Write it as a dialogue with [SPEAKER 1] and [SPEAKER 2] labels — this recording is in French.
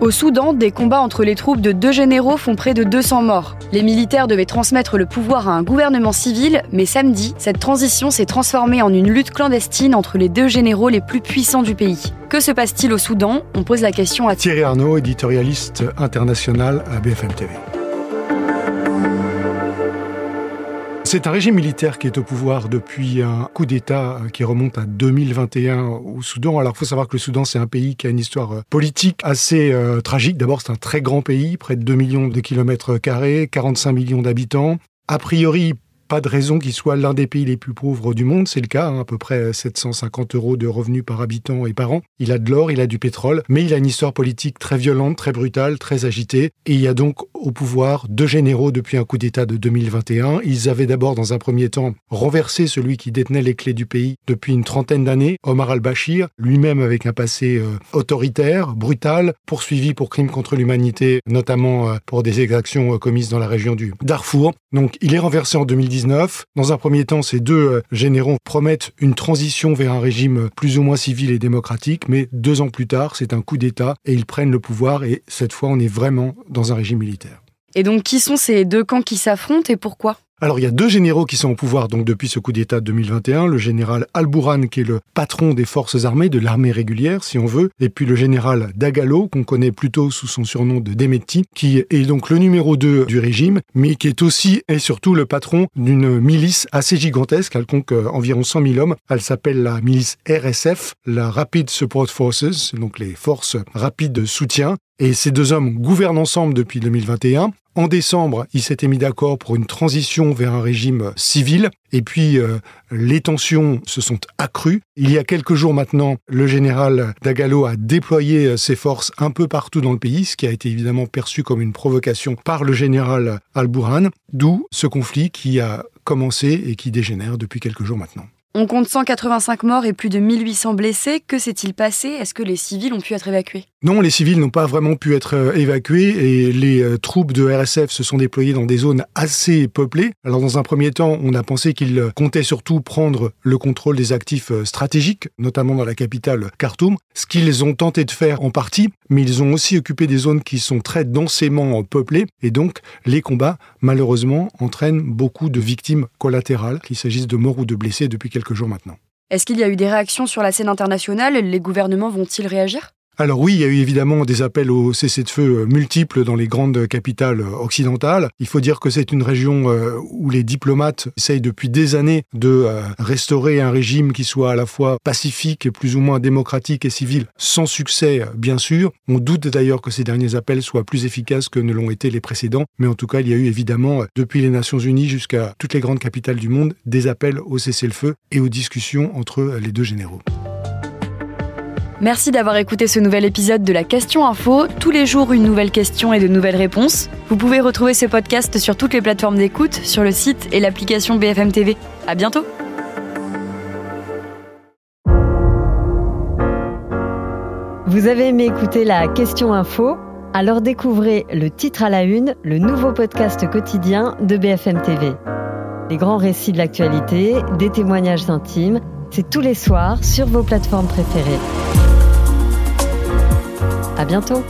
[SPEAKER 1] Au Soudan, des combats entre les troupes de deux généraux font près de 200 morts. Les militaires devaient transmettre le pouvoir à un gouvernement civil, mais samedi, cette transition s'est transformée en une lutte clandestine entre les deux généraux les plus puissants du pays. Que se passe-t-il au Soudan? On pose la question à
[SPEAKER 2] Thierry Arnaud, éditorialiste international à BFM TV. C'est un régime militaire qui est au pouvoir depuis un coup d'État euh, qui remonte à 2021 au Soudan. Alors, il faut savoir que le Soudan, c'est un pays qui a une histoire euh, politique assez euh, tragique. D'abord, c'est un très grand pays, près de 2 millions de kilomètres carrés, 45 millions d'habitants. A priori, pas de raison qu'il soit l'un des pays les plus pauvres du monde. C'est le cas, hein, à peu près 750 euros de revenus par habitant et par an. Il a de l'or, il a du pétrole, mais il a une histoire politique très violente, très brutale, très agitée. Et il y a donc au pouvoir deux généraux depuis un coup d'État de 2021. Ils avaient d'abord, dans un premier temps, renversé celui qui détenait les clés du pays depuis une trentaine d'années, Omar al-Bashir, lui-même avec un passé euh, autoritaire, brutal, poursuivi pour crimes contre l'humanité, notamment euh, pour des exactions euh, commises dans la région du Darfour. Donc il est renversé en 2019 dans un premier temps, ces deux euh, généraux promettent une transition vers un régime plus ou moins civil et démocratique, mais deux ans plus tard, c'est un coup d'État et ils prennent le pouvoir et cette fois, on est vraiment dans un régime militaire.
[SPEAKER 1] Et donc, qui sont ces deux camps qui s'affrontent et pourquoi?
[SPEAKER 2] Alors il y a deux généraux qui sont au pouvoir donc depuis ce coup d'État de 2021, le général Al-Bourhan qui est le patron des forces armées, de l'armée régulière si on veut, et puis le général Dagalo qu'on connaît plutôt sous son surnom de Demetti, qui est donc le numéro 2 du régime, mais qui est aussi et surtout le patron d'une milice assez gigantesque, elle compte euh, environ 100 000 hommes, elle s'appelle la milice RSF, la Rapid Support Forces, donc les forces rapides de soutien, et ces deux hommes gouvernent ensemble depuis 2021. En décembre, ils s'étaient mis d'accord pour une transition vers un régime civil. Et puis, euh, les tensions se sont accrues. Il y a quelques jours maintenant, le général Dagalo a déployé euh, ses forces un peu partout dans le pays, ce qui a été évidemment perçu comme une provocation par le général Al-Bourhan, d'où ce conflit qui a commencé et qui dégénère depuis quelques jours maintenant.
[SPEAKER 1] On compte 185 morts et plus de 1800 blessés. Que s'est-il passé? Est-ce que les civils ont pu être évacués?
[SPEAKER 2] Non, les civils n'ont pas vraiment pu être euh, évacués et les euh, troupes de RSF se sont déployées dans des zones assez peuplées. Alors dans un premier temps, on a pensé qu'ils comptaient surtout prendre le contrôle des actifs euh, stratégiques, notamment dans la capitale Khartoum, ce qu'ils ont tenté de faire en partie, mais ils ont aussi occupé des zones qui sont très densément peuplées et donc les combats, malheureusement, entraînent beaucoup de victimes collatérales, qu'il s'agisse de morts ou de blessés depuis quelques jours maintenant.
[SPEAKER 1] Est-ce qu'il y a eu des réactions sur la scène internationale? Les gouvernements vont-ils réagir?
[SPEAKER 2] Alors oui, il y a eu évidemment des appels au cessez-le-feu euh, multiples dans les grandes capitales euh, occidentales. Il faut dire que c'est une région euh, où les diplomates essayent depuis des années de restaurer un régime qui soit à la fois pacifique et plus ou moins démocratique et civil, sans succès bien sûr. On doute d'ailleurs que ces derniers appels soient plus efficaces que ne l'ont été les précédents, mais en tout cas il y a eu évidemment depuis les Nations Unies jusqu'à toutes les grandes capitales du monde des appels au cessez-le-feu et aux discussions entre les deux généraux.
[SPEAKER 1] Merci d'avoir écouté ce nouvel épisode de la Question Info. Tous les jours, une nouvelle question et de nouvelles réponses. Vous pouvez retrouver ce podcast sur toutes les plateformes d'écoute, sur le site et l'application BFM TV. À bientôt!
[SPEAKER 3] Vous avez aimé écouter la Question Info? Alors découvrez le titre à la une, le nouveau podcast quotidien de BFM TV. Les grands récits de l'actualité, des témoignages intimes, c'est tous les soirs sur vos plateformes préférées. À bientôt!